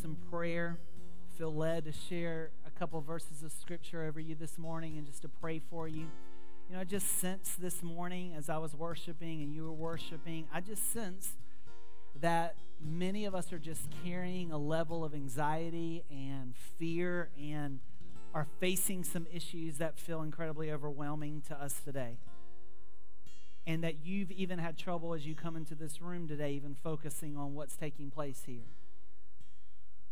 some prayer. Feel led to share a couple verses of scripture over you this morning and just to pray for you. You know, I just sensed this morning as I was worshiping and you were worshiping, I just sensed that many of us are just carrying a level of anxiety and fear and are facing some issues that feel incredibly overwhelming to us today. And that you've even had trouble as you come into this room today, even focusing on what's taking place here.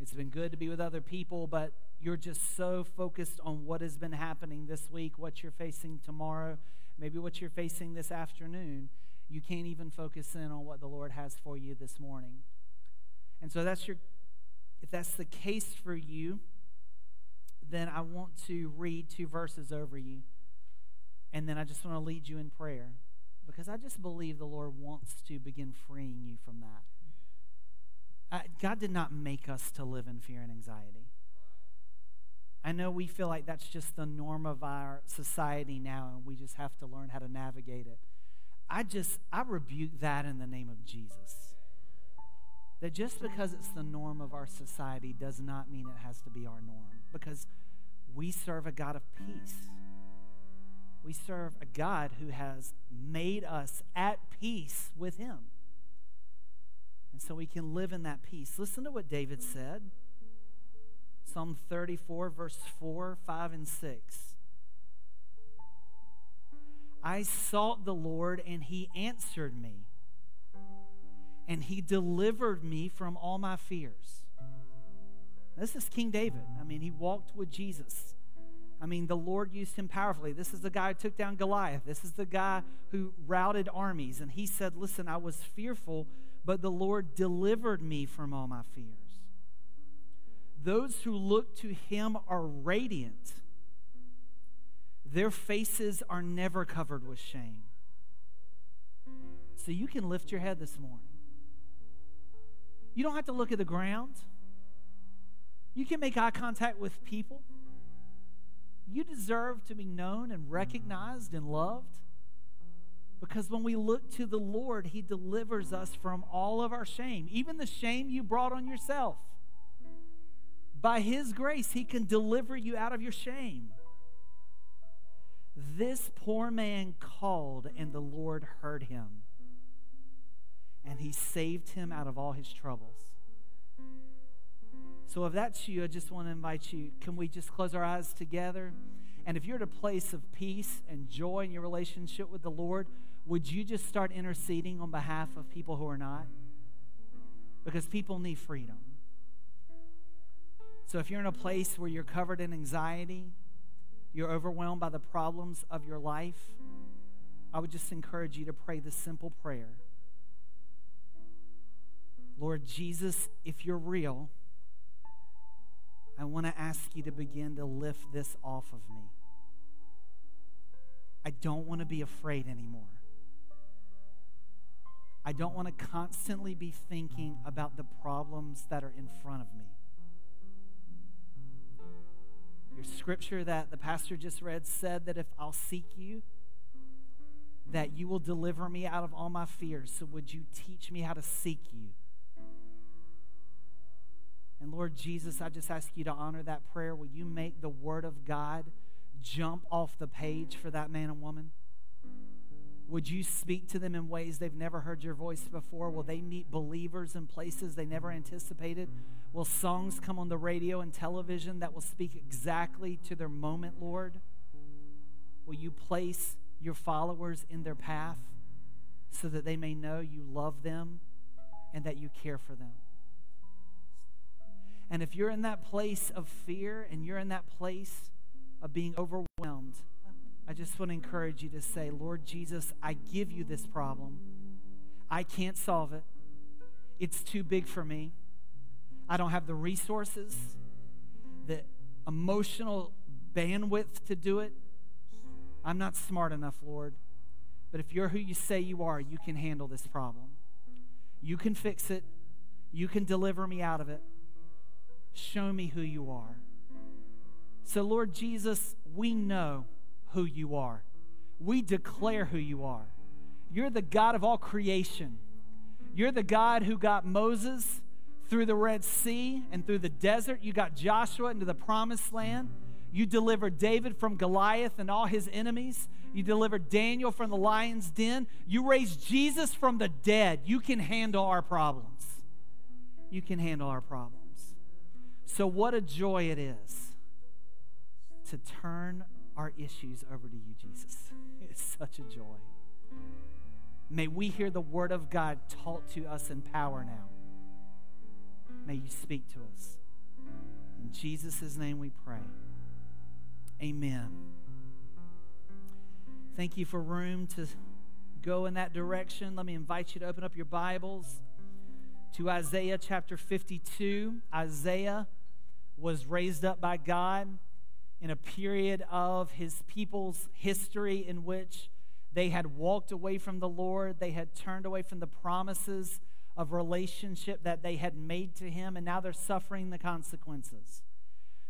It's been good to be with other people, but you're just so focused on what has been happening this week, what you're facing tomorrow, maybe what you're facing this afternoon. You can't even focus in on what the Lord has for you this morning. And so that's your if that's the case for you, then I want to read two verses over you. And then I just want to lead you in prayer because I just believe the Lord wants to begin freeing you from that. Uh, God did not make us to live in fear and anxiety. I know we feel like that's just the norm of our society now, and we just have to learn how to navigate it. I just, I rebuke that in the name of Jesus. That just because it's the norm of our society does not mean it has to be our norm, because we serve a God of peace. We serve a God who has made us at peace with Him. And so we can live in that peace. Listen to what David said Psalm 34, verse 4, 5, and 6. I sought the Lord, and he answered me, and he delivered me from all my fears. This is King David. I mean, he walked with Jesus. I mean, the Lord used him powerfully. This is the guy who took down Goliath. This is the guy who routed armies. And he said, Listen, I was fearful, but the Lord delivered me from all my fears. Those who look to him are radiant, their faces are never covered with shame. So you can lift your head this morning. You don't have to look at the ground. You can make eye contact with people. You deserve to be known and recognized and loved. Because when we look to the Lord, He delivers us from all of our shame, even the shame you brought on yourself. By His grace, He can deliver you out of your shame. This poor man called, and the Lord heard him, and He saved him out of all his troubles. So, if that's you, I just want to invite you can we just close our eyes together? And if you're at a place of peace and joy in your relationship with the Lord, would you just start interceding on behalf of people who are not? Because people need freedom. So if you're in a place where you're covered in anxiety, you're overwhelmed by the problems of your life, I would just encourage you to pray this simple prayer Lord Jesus, if you're real, I want to ask you to begin to lift this off of me. I don't want to be afraid anymore. I don't want to constantly be thinking about the problems that are in front of me. Your scripture that the pastor just read said that if I'll seek you, that you will deliver me out of all my fears. So would you teach me how to seek you? And Lord Jesus, I just ask you to honor that prayer. Will you make the word of God jump off the page for that man and woman? Would you speak to them in ways they've never heard your voice before? Will they meet believers in places they never anticipated? Will songs come on the radio and television that will speak exactly to their moment, Lord? Will you place your followers in their path so that they may know you love them and that you care for them? And if you're in that place of fear and you're in that place of being overwhelmed, I just want to encourage you to say, Lord Jesus, I give you this problem. I can't solve it. It's too big for me. I don't have the resources, the emotional bandwidth to do it. I'm not smart enough, Lord. But if you're who you say you are, you can handle this problem. You can fix it. You can deliver me out of it. Show me who you are. So, Lord Jesus, we know who you are. We declare who you are. You're the God of all creation. You're the God who got Moses through the Red Sea and through the desert. You got Joshua into the promised land. You delivered David from Goliath and all his enemies. You delivered Daniel from the lion's den. You raised Jesus from the dead. You can handle our problems. You can handle our problems. So, what a joy it is to turn our issues over to you, Jesus. It's such a joy. May we hear the word of God taught to us in power now. May you speak to us. In Jesus' name we pray. Amen. Thank you for room to go in that direction. Let me invite you to open up your Bibles to Isaiah chapter 52. Isaiah was raised up by God in a period of his people's history in which they had walked away from the Lord, they had turned away from the promises of relationship that they had made to him, and now they're suffering the consequences.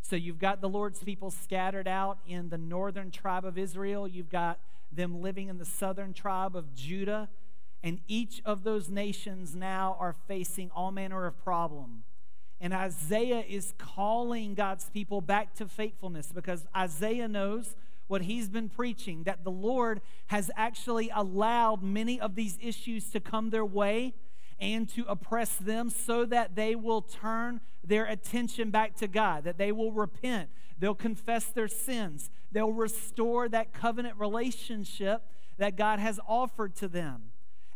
So you've got the Lord's people scattered out in the northern tribe of Israel. You've got them living in the southern tribe of Judah. And each of those nations now are facing all manner of problem. And Isaiah is calling God's people back to faithfulness because Isaiah knows what he's been preaching that the Lord has actually allowed many of these issues to come their way and to oppress them so that they will turn their attention back to God, that they will repent, they'll confess their sins, they'll restore that covenant relationship that God has offered to them.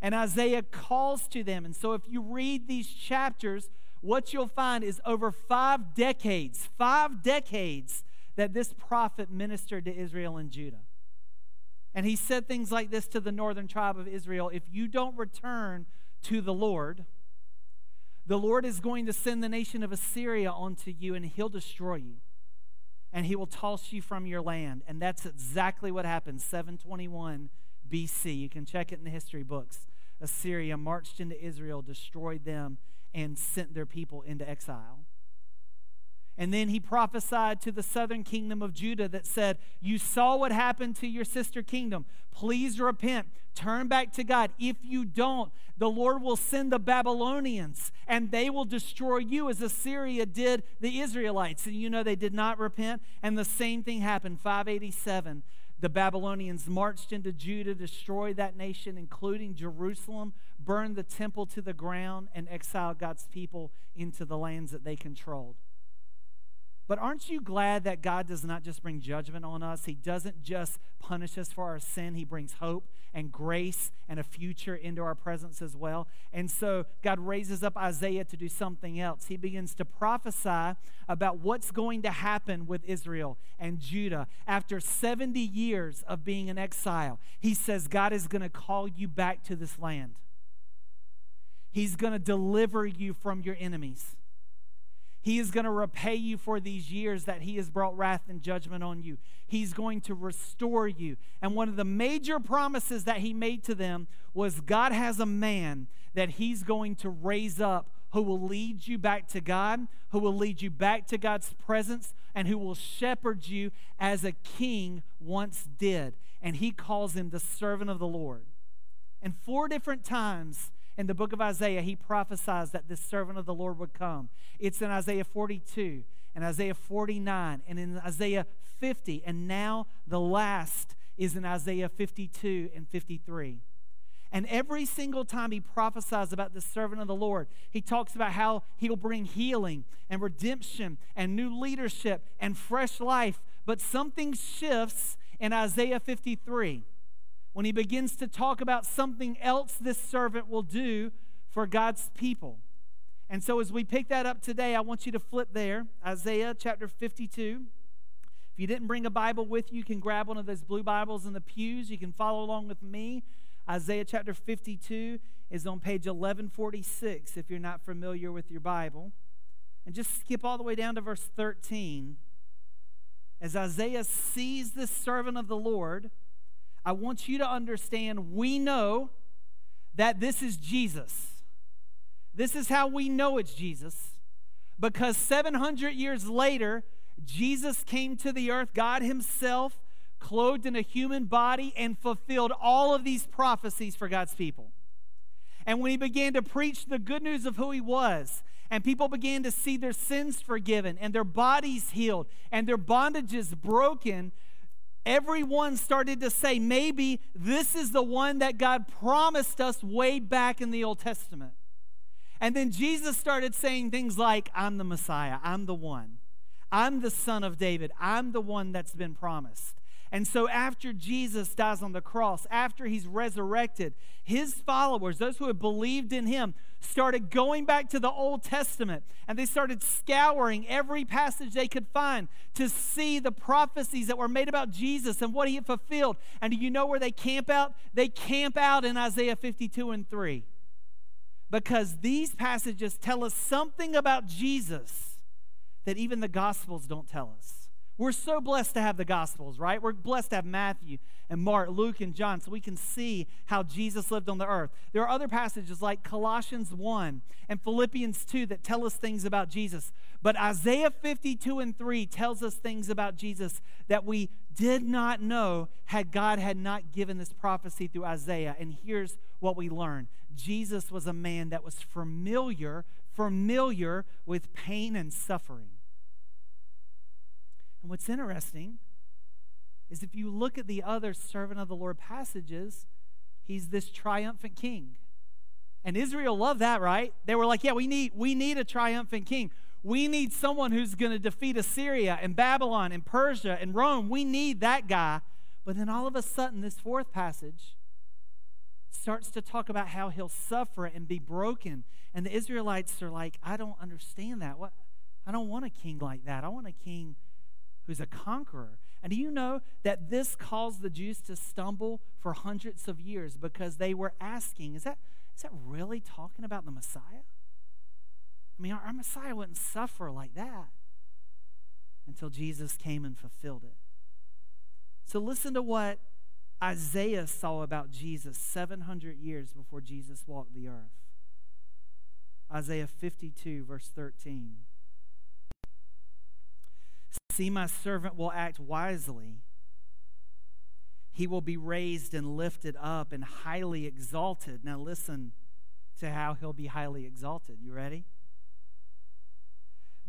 And Isaiah calls to them. And so if you read these chapters, what you'll find is over five decades, five decades that this prophet ministered to Israel and Judah. And he said things like this to the northern tribe of Israel If you don't return to the Lord, the Lord is going to send the nation of Assyria onto you and he'll destroy you. And he will toss you from your land. And that's exactly what happened 721 BC. You can check it in the history books. Assyria marched into Israel, destroyed them, and sent their people into exile. And then he prophesied to the southern kingdom of Judah that said, You saw what happened to your sister kingdom. Please repent. Turn back to God. If you don't, the Lord will send the Babylonians and they will destroy you as Assyria did the Israelites. And you know they did not repent. And the same thing happened. 587. The Babylonians marched into Judah, destroyed that nation, including Jerusalem, burned the temple to the ground, and exiled God's people into the lands that they controlled. But aren't you glad that God does not just bring judgment on us? He doesn't just punish us for our sin. He brings hope and grace and a future into our presence as well. And so God raises up Isaiah to do something else. He begins to prophesy about what's going to happen with Israel and Judah after 70 years of being in exile. He says, God is going to call you back to this land, He's going to deliver you from your enemies. He is going to repay you for these years that He has brought wrath and judgment on you. He's going to restore you. And one of the major promises that He made to them was God has a man that He's going to raise up who will lead you back to God, who will lead you back to God's presence, and who will shepherd you as a king once did. And He calls him the servant of the Lord. And four different times, in the book of Isaiah, he prophesies that this servant of the Lord would come. It's in Isaiah 42 and Isaiah 49 and in Isaiah 50. And now the last is in Isaiah 52 and 53. And every single time he prophesies about the servant of the Lord, he talks about how he'll bring healing and redemption and new leadership and fresh life. But something shifts in Isaiah 53 when he begins to talk about something else this servant will do for God's people. And so, as we pick that up today, I want you to flip there, Isaiah chapter 52. If you didn't bring a Bible with you, you can grab one of those blue Bibles in the pews. You can follow along with me. Isaiah chapter 52 is on page 1146 if you're not familiar with your Bible. And just skip all the way down to verse 13. As Isaiah sees this servant of the Lord, I want you to understand we know that this is Jesus. This is how we know it's Jesus. Because 700 years later, Jesus came to the earth, God Himself, clothed in a human body, and fulfilled all of these prophecies for God's people. And when He began to preach the good news of who He was, and people began to see their sins forgiven and their bodies healed and their bondages broken, everyone started to say, maybe this is the one that God promised us way back in the Old Testament. And then Jesus started saying things like, I'm the Messiah, I'm the one. I'm the son of David, I'm the one that's been promised. And so, after Jesus dies on the cross, after he's resurrected, his followers, those who had believed in him, started going back to the Old Testament and they started scouring every passage they could find to see the prophecies that were made about Jesus and what he had fulfilled. And do you know where they camp out? They camp out in Isaiah 52 and 3. Because these passages tell us something about Jesus that even the Gospels don't tell us. We're so blessed to have the Gospels, right? We're blessed to have Matthew and Mark, Luke, and John so we can see how Jesus lived on the earth. There are other passages like Colossians 1 and Philippians 2 that tell us things about Jesus. But Isaiah 52 and 3 tells us things about Jesus that we did not know had God had not given this prophecy through Isaiah. And here's what we learn Jesus was a man that was familiar, familiar with pain and suffering. And what's interesting is if you look at the other servant of the Lord passages, he's this triumphant king. And Israel loved that, right? They were like, yeah, we need we need a triumphant king. We need someone who's going to defeat Assyria and Babylon and Persia and Rome. We need that guy. But then all of a sudden this fourth passage starts to talk about how he'll suffer and be broken. And the Israelites are like, I don't understand that. What I don't want a king like that. I want a king who's a conqueror. And do you know that this caused the Jews to stumble for hundreds of years because they were asking, is that, is that really talking about the Messiah? I mean, our, our Messiah wouldn't suffer like that until Jesus came and fulfilled it. So listen to what Isaiah saw about Jesus 700 years before Jesus walked the earth. Isaiah 52, verse 13. See, my servant will act wisely. He will be raised and lifted up and highly exalted. Now, listen to how he'll be highly exalted. You ready?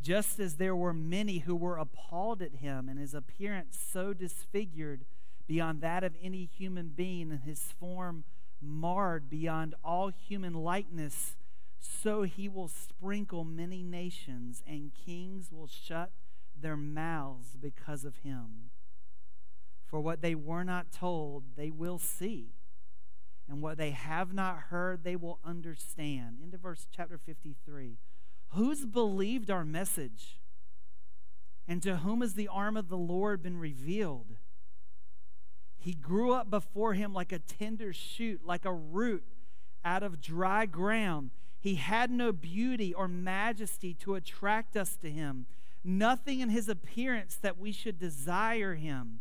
Just as there were many who were appalled at him and his appearance so disfigured beyond that of any human being and his form marred beyond all human likeness, so he will sprinkle many nations, and kings will shut their mouths because of him. For what they were not told, they will see. And what they have not heard, they will understand. Into verse chapter 53. Who's believed our message? And to whom has the arm of the Lord been revealed? He grew up before him like a tender shoot, like a root out of dry ground. He had no beauty or majesty to attract us to him nothing in his appearance that we should desire him.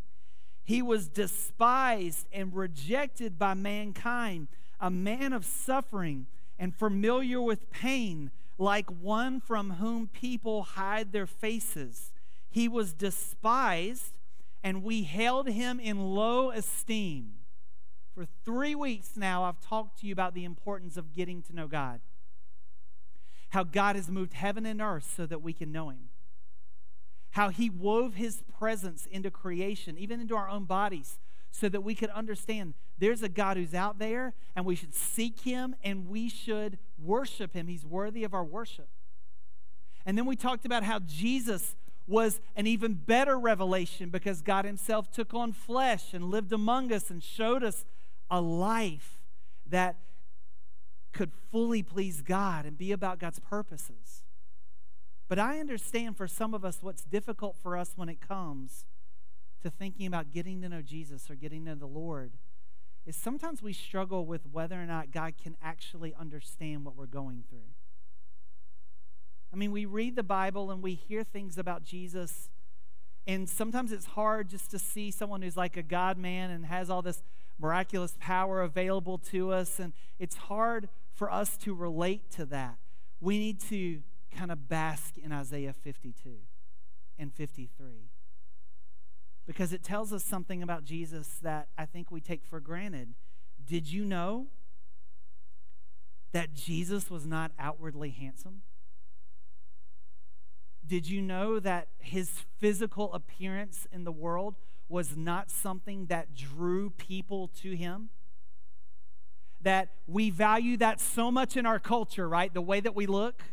He was despised and rejected by mankind, a man of suffering and familiar with pain, like one from whom people hide their faces. He was despised, and we held him in low esteem. For three weeks now, I've talked to you about the importance of getting to know God. How God has moved heaven and earth so that we can know him how he wove his presence into creation, even into our own bodies, so that we could understand there's a God who's out there and we should seek him and we should worship him. He's worthy of our worship. And then we talked about how Jesus was an even better revelation because God himself took on flesh and lived among us and showed us a life that could fully please God and be about God's purposes. But I understand for some of us what's difficult for us when it comes to thinking about getting to know Jesus or getting to know the Lord is sometimes we struggle with whether or not God can actually understand what we're going through. I mean, we read the Bible and we hear things about Jesus, and sometimes it's hard just to see someone who's like a God man and has all this miraculous power available to us, and it's hard for us to relate to that. We need to kind of bask in Isaiah 52 and 53 because it tells us something about Jesus that I think we take for granted. Did you know that Jesus was not outwardly handsome? Did you know that his physical appearance in the world was not something that drew people to him? That we value that so much in our culture, right? The way that we look.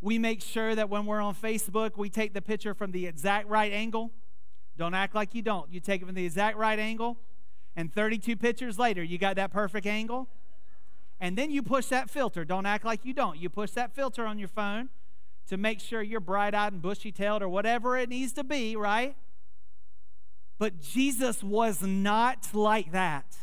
We make sure that when we're on Facebook, we take the picture from the exact right angle. Don't act like you don't. You take it from the exact right angle, and 32 pictures later, you got that perfect angle. And then you push that filter. Don't act like you don't. You push that filter on your phone to make sure you're bright eyed and bushy tailed or whatever it needs to be, right? But Jesus was not like that.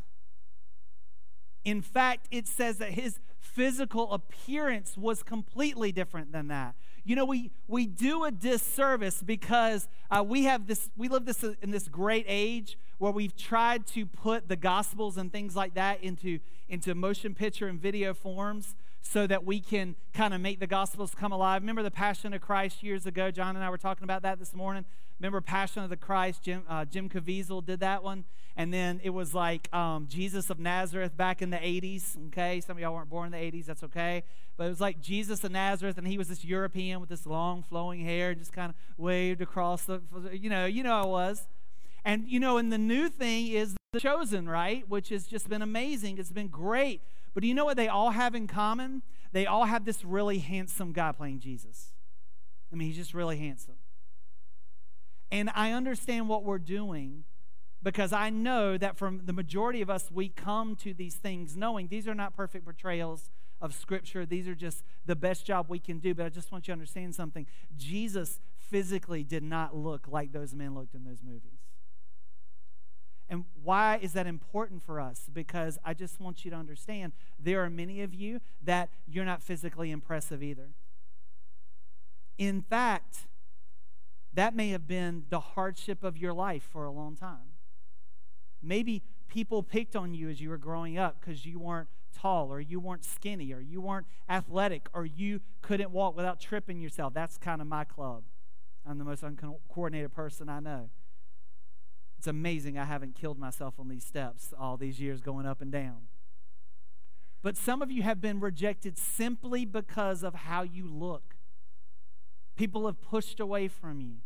In fact, it says that his physical appearance was completely different than that. You know, we, we do a disservice because uh, we have this, we live this in this great age where we've tried to put the gospels and things like that into, into motion picture and video forms so that we can kind of make the gospels come alive. Remember the Passion of Christ years ago? John and I were talking about that this morning. Remember Passion of the Christ? Jim, uh, Jim Caviezel did that one. And then it was like um, Jesus of Nazareth back in the 80s. Okay, some of y'all weren't born in the 80s. That's okay. But it was like Jesus of Nazareth, and he was this European with this long flowing hair, and just kind of waved across the, you know, you know, it was. And you know, and the new thing is the chosen, right? Which has just been amazing. It's been great. But do you know what they all have in common? They all have this really handsome guy playing Jesus. I mean, he's just really handsome. And I understand what we're doing because I know that from the majority of us, we come to these things knowing these are not perfect portrayals of Scripture. These are just the best job we can do. But I just want you to understand something. Jesus physically did not look like those men looked in those movies. And why is that important for us? Because I just want you to understand there are many of you that you're not physically impressive either. In fact, that may have been the hardship of your life for a long time. Maybe people picked on you as you were growing up because you weren't tall or you weren't skinny or you weren't athletic or you couldn't walk without tripping yourself. That's kind of my club. I'm the most uncoordinated person I know. It's amazing I haven't killed myself on these steps all these years going up and down. But some of you have been rejected simply because of how you look. People have pushed away from you.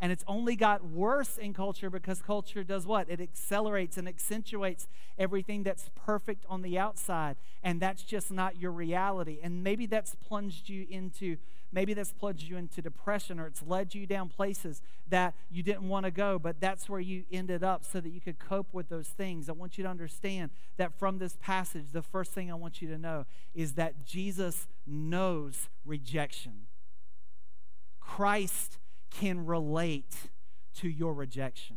And it's only got worse in culture because culture does what? It accelerates and accentuates everything that's perfect on the outside. And that's just not your reality. And maybe that's plunged you into maybe that's plunged you into depression or it's led you down places that you didn't want to go, but that's where you ended up so that you could cope with those things. I want you to understand that from this passage, the first thing I want you to know is that Jesus knows rejection. Christ can relate to your rejection.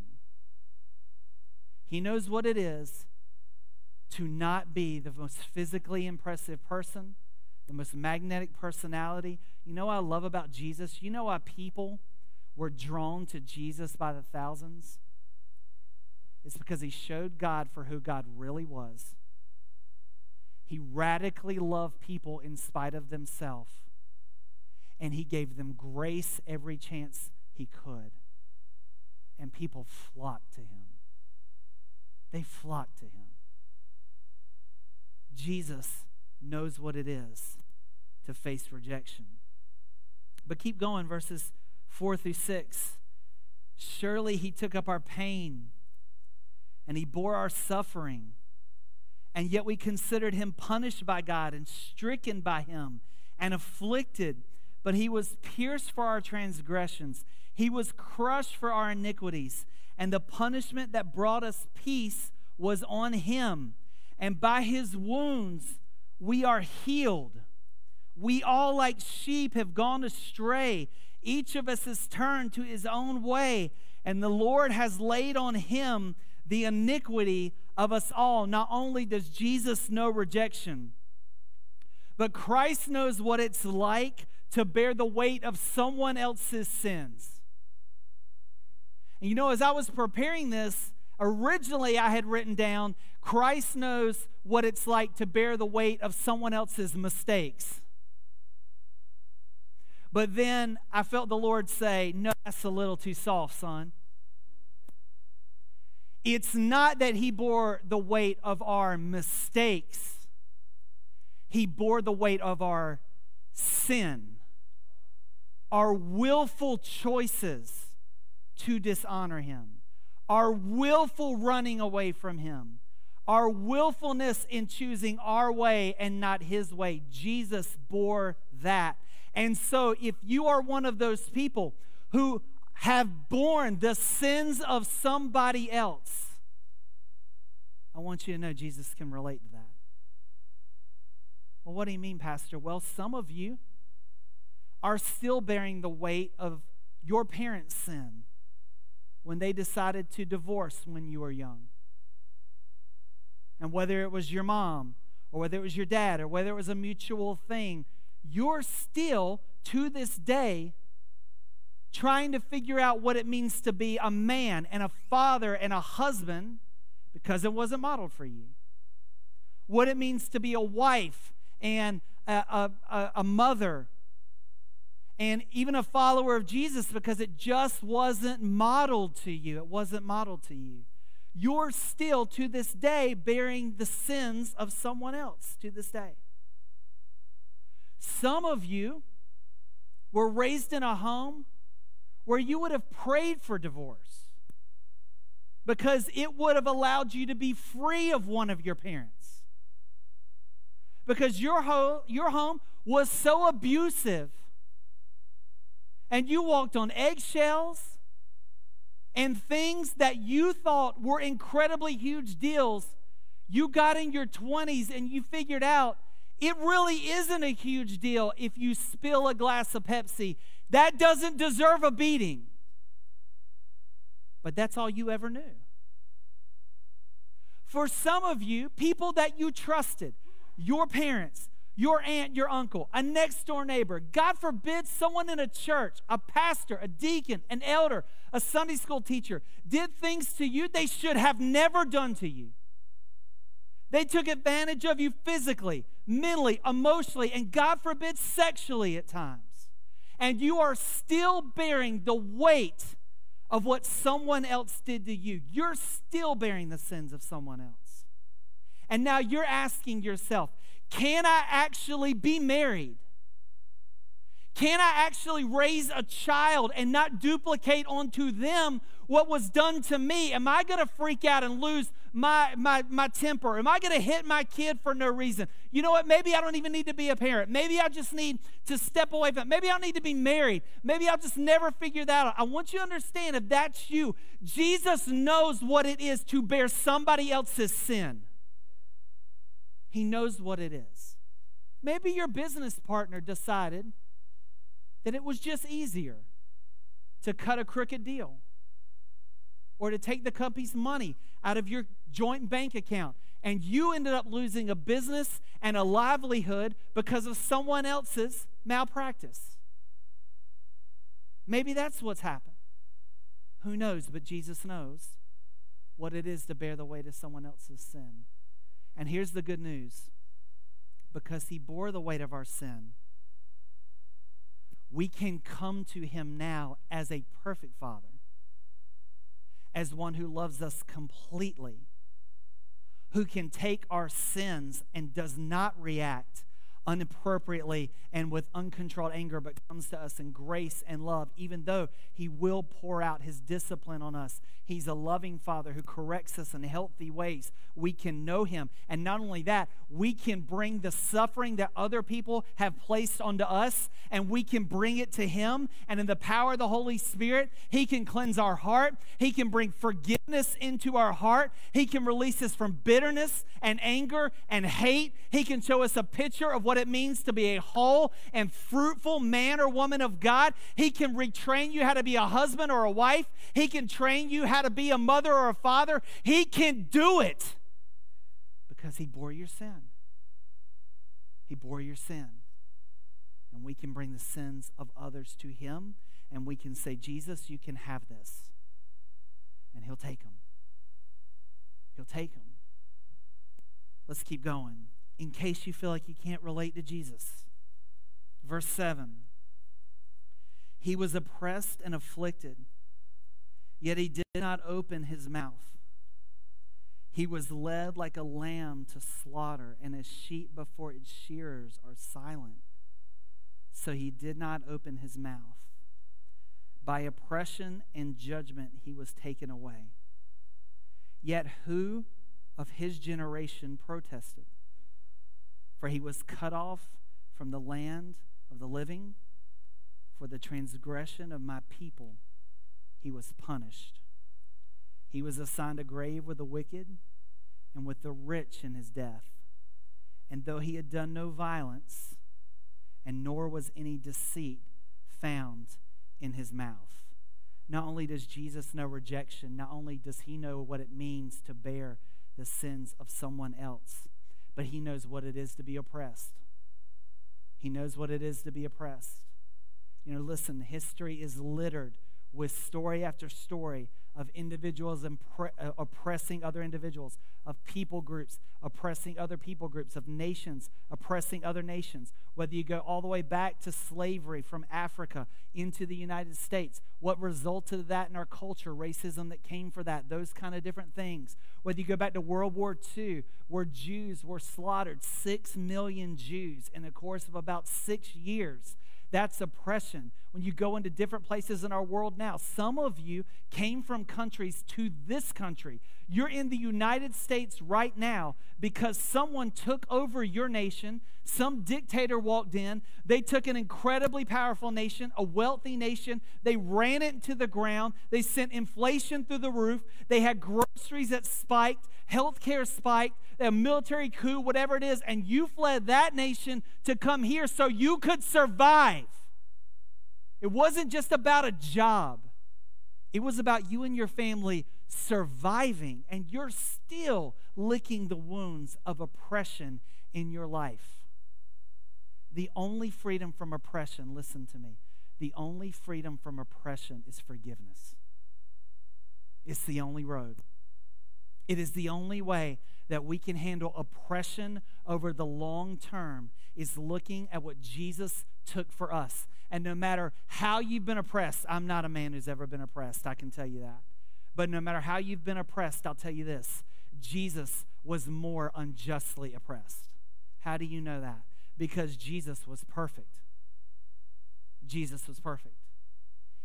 He knows what it is to not be the most physically impressive person, the most magnetic personality. You know what I love about Jesus? You know why people were drawn to Jesus by the thousands? It's because he showed God for who God really was. He radically loved people in spite of themselves and he gave them grace every chance he could. And people flocked to him. They flocked to him. Jesus knows what it is to face rejection. But keep going, verses 4 through 6. Surely he took up our pain and he bore our suffering. And yet we considered him punished by God and stricken by him and afflicted but he was pierced for our transgressions, he was crushed for our iniquities, and the punishment that brought us peace was on him. And by his wounds we are healed. We all, like sheep, have gone astray. Each of us has turned to his own way, and the Lord has laid on him the iniquity of us all. Not only does Jesus know rejection, but Christ knows what it's like to bear the weight of someone else's sins. And you know, as I was preparing this, originally I had written down Christ knows what it's like to bear the weight of someone else's mistakes. But then I felt the Lord say, No, that's a little too soft, son. It's not that he bore the weight of our mistakes, he bore the weight of our sin our willful choices to dishonor him, our willful running away from him, our willfulness in choosing our way and not his way. Jesus bore that. And so, if you are one of those people who have borne the sins of somebody else, I want you to know Jesus can relate to that. Well, what do you mean, Pastor? Well, some of you are still bearing the weight of your parents' sin when they decided to divorce when you were young. And whether it was your mom, or whether it was your dad, or whether it was a mutual thing, you're still, to this day, trying to figure out what it means to be a man and a father and a husband because it wasn't modeled for you. What it means to be a wife and a, a, a mother and even a follower of Jesus because it just wasn't modeled to you. It wasn't modeled to you. You're still to this day bearing the sins of someone else to this day. Some of you were raised in a home where you would have prayed for divorce because it would have allowed you to be free of one of your parents. Because your, ho- your home was so abusive and you walked on eggshells and things that you thought were incredibly huge deals, you got in your 20s and you figured out it really isn't a huge deal if you spill a glass of Pepsi. That doesn't deserve a beating. But that's all you ever knew. For some of you, people that you trusted, your parents, your aunt, your uncle, a next door neighbor, God forbid someone in a church, a pastor, a deacon, an elder, a Sunday school teacher, did things to you they should have never done to you. They took advantage of you physically, mentally, emotionally, and God forbid sexually at times. And you are still bearing the weight of what someone else did to you. You're still bearing the sins of someone else. And now you're asking yourself, can I actually be married? Can I actually raise a child and not duplicate onto them what was done to me? Am I going to freak out and lose my, my, my temper? Am I going to hit my kid for no reason? You know what? Maybe I don't even need to be a parent. Maybe I just need to step away from it. Maybe I need to be married. Maybe I'll just never figure that out. I want you to understand if that's you, Jesus knows what it is to bear somebody else's sin. He knows what it is. Maybe your business partner decided that it was just easier to cut a crooked deal or to take the company's money out of your joint bank account. And you ended up losing a business and a livelihood because of someone else's malpractice. Maybe that's what's happened. Who knows? But Jesus knows what it is to bear the weight of someone else's sin. And here's the good news. Because he bore the weight of our sin, we can come to him now as a perfect father, as one who loves us completely, who can take our sins and does not react inappropriately and with uncontrolled anger, but comes to us in grace and love, even though He will pour out His discipline on us. He's a loving Father who corrects us in healthy ways. We can know Him. And not only that, we can bring the suffering that other people have placed onto us and we can bring it to Him. And in the power of the Holy Spirit, He can cleanse our heart. He can bring forgiveness into our heart. He can release us from bitterness and anger and hate. He can show us a picture of what it means to be a whole and fruitful man or woman of God. He can retrain you how to be a husband or a wife. He can train you how to be a mother or a father. He can do it because He bore your sin. He bore your sin. And we can bring the sins of others to Him and we can say, Jesus, you can have this. And He'll take them. He'll take them. Let's keep going in case you feel like you can't relate to Jesus. Verse 7 He was oppressed and afflicted, yet he did not open his mouth. He was led like a lamb to slaughter, and as sheep before its shearers are silent, so he did not open his mouth. By oppression and judgment he was taken away. Yet who of his generation protested? For he was cut off from the land of the living. For the transgression of my people he was punished. He was assigned a grave with the wicked and with the rich in his death. And though he had done no violence, and nor was any deceit found in his mouth. Not only does Jesus know rejection, not only does he know what it means to bear the sins of someone else, but he knows what it is to be oppressed. He knows what it is to be oppressed. You know, listen, history is littered with story after story of individuals impre- uh, oppressing other individuals, of people groups oppressing other people groups, of nations oppressing other nations. Whether you go all the way back to slavery from Africa into the United States, what resulted of that in our culture, racism that came for that, those kind of different things. Whether you go back to World War II, where Jews were slaughtered, six million Jews in the course of about six years that's oppression. When you go into different places in our world now, some of you came from countries to this country. You're in the United States right now because someone took over your nation. Some dictator walked in. They took an incredibly powerful nation, a wealthy nation. They ran it into the ground. They sent inflation through the roof. They had groceries that spiked, healthcare spiked, a military coup, whatever it is, and you fled that nation to come here so you could survive. It wasn't just about a job, it was about you and your family surviving, and you're still licking the wounds of oppression in your life. The only freedom from oppression, listen to me, the only freedom from oppression is forgiveness. It's the only road. It is the only way that we can handle oppression over the long term is looking at what Jesus took for us. And no matter how you've been oppressed, I'm not a man who's ever been oppressed, I can tell you that. But no matter how you've been oppressed, I'll tell you this Jesus was more unjustly oppressed. How do you know that? Because Jesus was perfect. Jesus was perfect.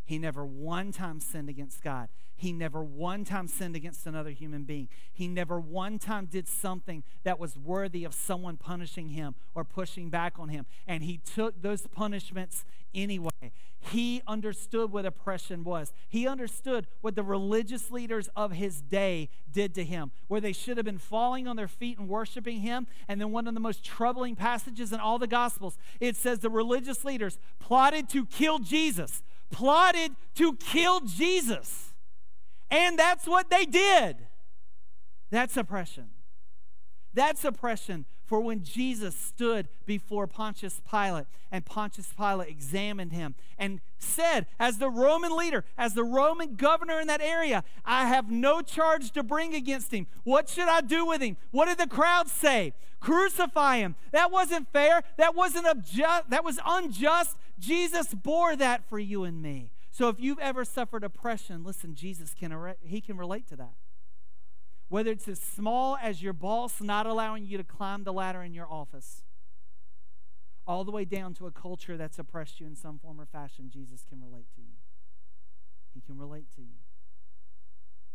He never one time sinned against God. He never one time sinned against another human being. He never one time did something that was worthy of someone punishing him or pushing back on him. And he took those punishments anyway. He understood what oppression was. He understood what the religious leaders of his day did to him, where they should have been falling on their feet and worshiping him. And then one of the most troubling passages in all the Gospels, it says the religious leaders plotted to kill Jesus plotted to kill Jesus. And that's what they did. That's oppression. That's oppression for when Jesus stood before Pontius Pilate and Pontius Pilate examined him and said, as the Roman leader, as the Roman governor in that area, I have no charge to bring against him. What should I do with him? What did the crowd say? Crucify him. That wasn't fair. That wasn't unjust. That was unjust. Jesus bore that for you and me. So if you've ever suffered oppression, listen, Jesus can he can relate to that. Whether it's as small as your boss not allowing you to climb the ladder in your office, all the way down to a culture that's oppressed you in some form or fashion, Jesus can relate to you. He can relate to you.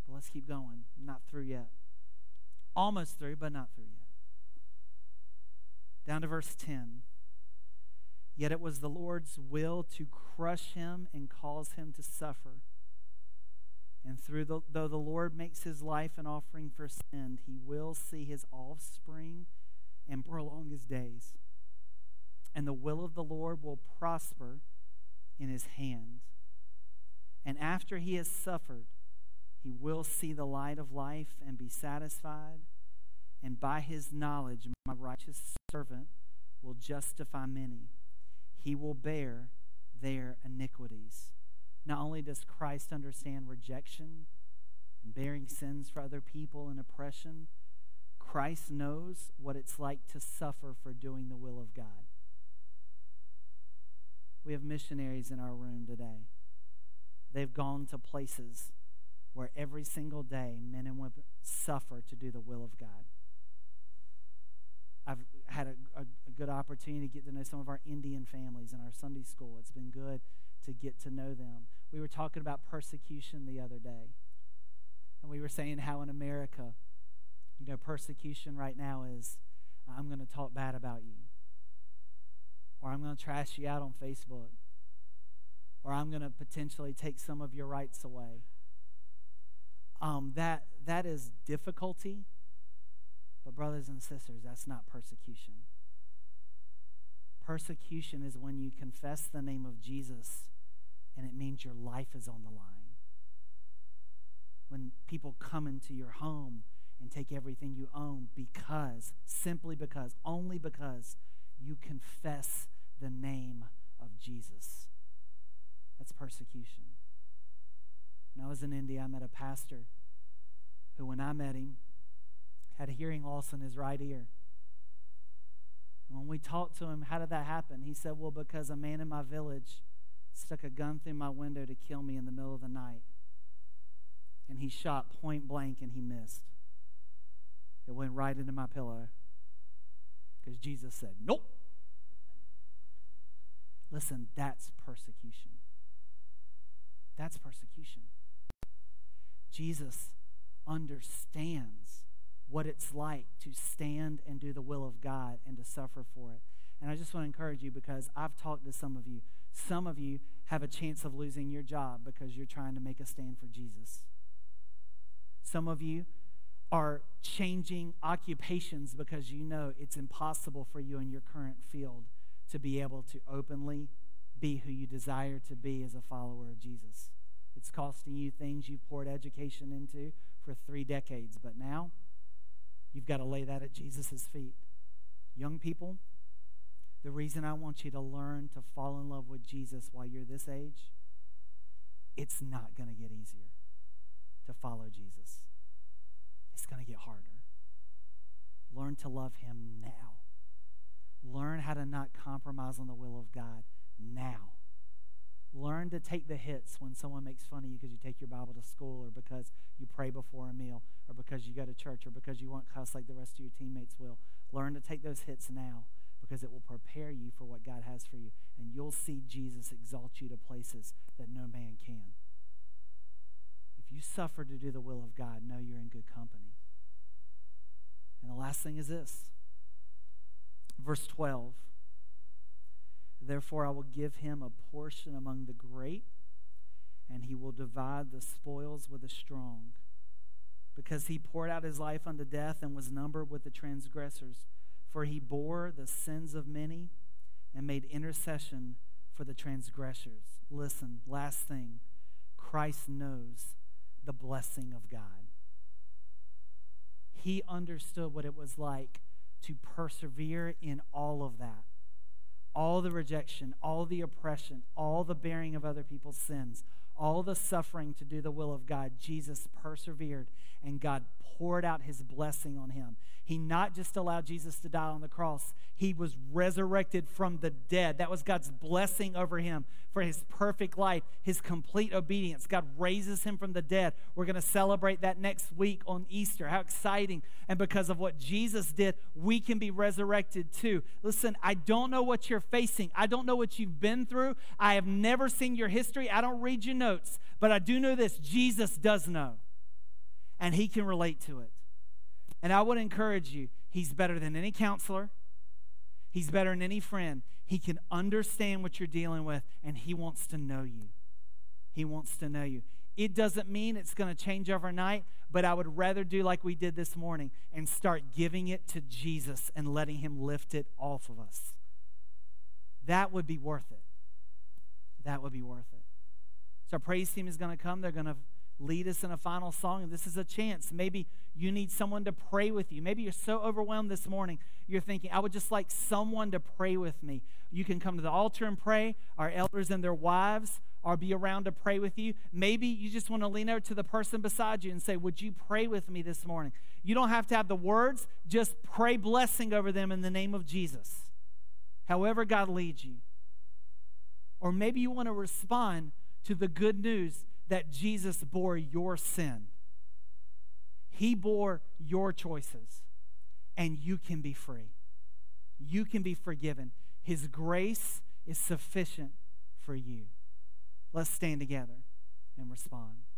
But let's keep going. Not through yet. Almost through, but not through yet. Down to verse 10. Yet it was the Lord's will to crush him and cause him to suffer. And through the, though the Lord makes his life an offering for sin, he will see his offspring and prolong his days. And the will of the Lord will prosper in his hand. And after he has suffered, he will see the light of life and be satisfied. And by his knowledge, my righteous servant will justify many he will bear their iniquities. Not only does Christ understand rejection and bearing sins for other people and oppression, Christ knows what it's like to suffer for doing the will of God. We have missionaries in our room today. They've gone to places where every single day men and women suffer to do the will of God. I've had a, a, a, good opportunity to get to know some of our Indian families in our Sunday school. It's been good to get to know them. We were talking about persecution the other day, and we were saying how in America, you know, persecution right now is I'm going to talk bad about you, or I'm going to trash you out on Facebook, or I'm going to potentially take some of your rights away. Um, that that is difficulty, but brothers and sisters, that's not persecution. Persecution is when you confess the name of Jesus and it means your life is on the line. When people come into your home and take everything you own because, simply because, only because you confess the name of Jesus. That's persecution. When I was in India, I met a pastor who, when I met him, had a hearing loss in his right ear. And when we talked to him, how did that happen? He said, Well, because a man in my village stuck a gun through my window to kill me in the middle of the night. And he shot point blank and he missed. It went right into my pillow because Jesus said, Nope. Listen, that's persecution. That's persecution. Jesus understands what it's like to stand and do the will of God and to suffer for it. And I just want to encourage you because I've talked to some of you. Some of you have a chance of losing your job because you're trying to make a stand for Jesus. Some of you are changing occupations because you know it's impossible for you in your current field to be able to openly be who you desire to be as a follower of Jesus. It's costing you things you've poured education into for three decades, but now you've got to lay that at Jesus' feet. Young people, the reason I want you to learn to fall in love with Jesus while you're this age, it's not going to get easier to follow Jesus. It's going to get harder. Learn to love him now. Learn how to not compromise on the will of God now. Learn to take the hits when someone makes fun of you because you take your Bible to school or because you pray before a meal or because you go to church or because you won't cuss like the rest of your teammates will. Learn to take those hits now because it will prepare you for what God has for you. And you'll see Jesus exalt you to places that no man can. If you suffer to do the will of God, know you're in good company. And the last thing is this verse 12. Therefore, I will give him a portion among the great, and he will divide the spoils with the strong. Because he poured out his life unto death and was numbered with the transgressors. For he bore the sins of many and made intercession for the transgressors. Listen, last thing Christ knows the blessing of God. He understood what it was like to persevere in all of that all the rejection, all the oppression, all the bearing of other people's sins, all the suffering to do the will of God, Jesus persevered and God poured out his blessing on him. He not just allowed Jesus to die on the cross, he was resurrected from the dead. That was God's blessing over him for his perfect life, his complete obedience. God raises him from the dead. We're going to celebrate that next week on Easter. How exciting. And because of what Jesus did, we can be resurrected too. Listen, I don't know what you're facing, I don't know what you've been through. I have never seen your history, I don't read your notes, but I do know this Jesus does know, and he can relate to it. And I would encourage you, he's better than any counselor. He's better than any friend. He can understand what you're dealing with, and He wants to know you. He wants to know you. It doesn't mean it's going to change overnight, but I would rather do like we did this morning and start giving it to Jesus and letting Him lift it off of us. That would be worth it. That would be worth it. So, our praise team is going to come. They're going to lead us in a final song. And this is a chance. Maybe you need someone to pray with you. Maybe you're so overwhelmed this morning, you're thinking, I would just like someone to pray with me. You can come to the altar and pray. Our elders and their wives are be around to pray with you. Maybe you just want to lean over to the person beside you and say, Would you pray with me this morning? You don't have to have the words, just pray blessing over them in the name of Jesus. However, God leads you. Or maybe you want to respond to the good news that Jesus bore your sin. He bore your choices, and you can be free. You can be forgiven. His grace is sufficient for you. Let's stand together and respond.